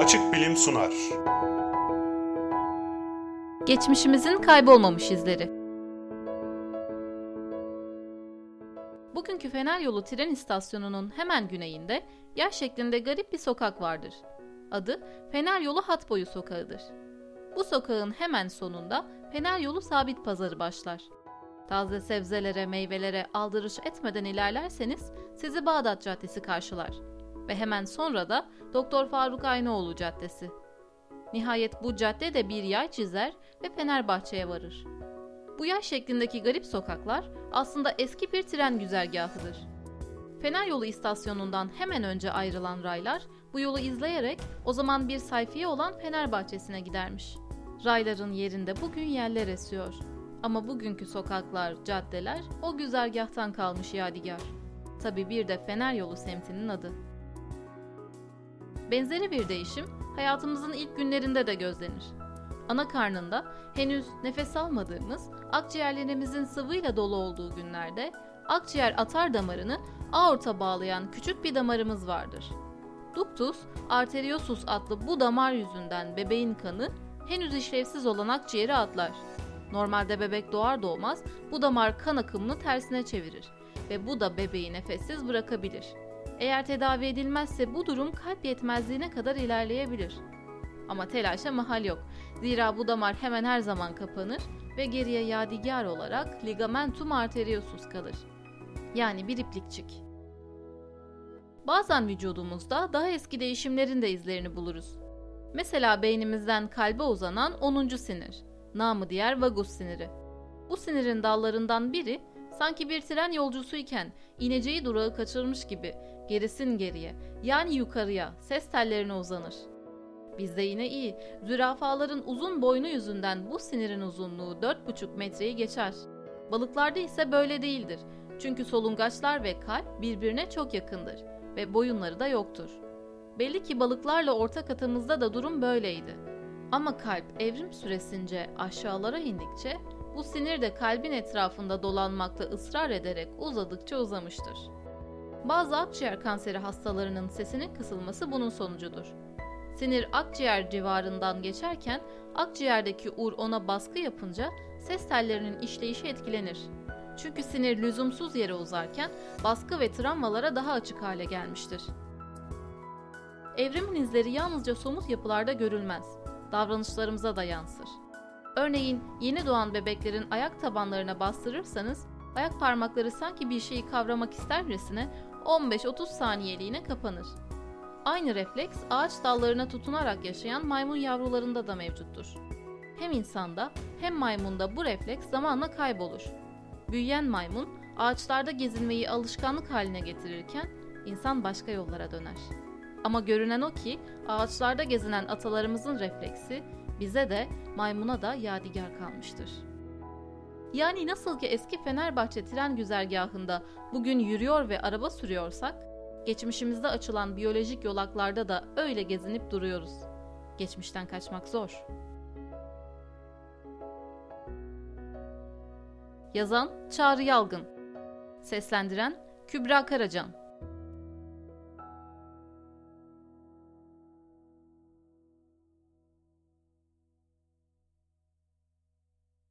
Açık Bilim sunar. Geçmişimizin kaybolmamış izleri. Bugünkü Fener Yolu tren istasyonunun hemen güneyinde yer şeklinde garip bir sokak vardır. Adı Fener Yolu Hat Boyu Sokağı'dır. Bu sokağın hemen sonunda Fener Yolu Sabit Pazarı başlar. Taze sebzelere, meyvelere aldırış etmeden ilerlerseniz sizi Bağdat Caddesi karşılar ve hemen sonra da Doktor Faruk Aynoğlu Caddesi. Nihayet bu cadde de bir yay çizer ve Fenerbahçe'ye varır. Bu yay şeklindeki garip sokaklar aslında eski bir tren güzergahıdır. Fener Yolu istasyonundan hemen önce ayrılan raylar bu yolu izleyerek o zaman bir sayfiye olan Fenerbahçe'sine gidermiş. Rayların yerinde bugün yerler esiyor. Ama bugünkü sokaklar, caddeler o güzergahtan kalmış yadigar. Tabi bir de Fener Yolu semtinin adı. Benzeri bir değişim hayatımızın ilk günlerinde de gözlenir. Ana karnında henüz nefes almadığımız, akciğerlerimizin sıvıyla dolu olduğu günlerde akciğer atar damarını aorta bağlayan küçük bir damarımız vardır. Ductus arteriosus adlı bu damar yüzünden bebeğin kanı henüz işlevsiz olan akciğeri atlar. Normalde bebek doğar doğmaz bu damar kan akımını tersine çevirir ve bu da bebeği nefessiz bırakabilir. Eğer tedavi edilmezse bu durum kalp yetmezliğine kadar ilerleyebilir. Ama telaşa mahal yok. Zira bu damar hemen her zaman kapanır ve geriye yadigar olarak ligamentum arteriosus kalır. Yani bir iplikçik. Bazen vücudumuzda daha eski değişimlerin de izlerini buluruz. Mesela beynimizden kalbe uzanan 10. sinir, namı diğer vagus siniri. Bu sinirin dallarından biri sanki bir tren yolcusuyken ineceği durağı kaçırmış gibi gerisin geriye yani yukarıya ses tellerine uzanır. Bizde yine iyi. Zürafaların uzun boynu yüzünden bu sinirin uzunluğu 4,5 metreyi geçer. Balıklarda ise böyle değildir. Çünkü solungaçlar ve kalp birbirine çok yakındır ve boyunları da yoktur. Belli ki balıklarla ortak atımızda da durum böyleydi. Ama kalp evrim süresince aşağılara indikçe bu sinir de kalbin etrafında dolanmakta ısrar ederek uzadıkça uzamıştır. Bazı akciğer kanseri hastalarının sesinin kısılması bunun sonucudur. Sinir akciğer civarından geçerken akciğerdeki ur ona baskı yapınca ses tellerinin işleyişi etkilenir. Çünkü sinir lüzumsuz yere uzarken baskı ve travmalara daha açık hale gelmiştir. Evrimin izleri yalnızca somut yapılarda görülmez, davranışlarımıza da yansır. Örneğin yeni doğan bebeklerin ayak tabanlarına bastırırsanız ayak parmakları sanki bir şeyi kavramak istercesine 15-30 saniyeliğine kapanır. Aynı refleks ağaç dallarına tutunarak yaşayan maymun yavrularında da mevcuttur. Hem insanda hem maymunda bu refleks zamanla kaybolur. Büyüyen maymun ağaçlarda gezinmeyi alışkanlık haline getirirken insan başka yollara döner. Ama görünen o ki ağaçlarda gezinen atalarımızın refleksi bize de maymuna da yadigar kalmıştır. Yani nasıl ki eski Fenerbahçe tren güzergahında bugün yürüyor ve araba sürüyorsak, geçmişimizde açılan biyolojik yolaklarda da öyle gezinip duruyoruz. Geçmişten kaçmak zor. Yazan Çağrı Yalgın Seslendiren Kübra Karacan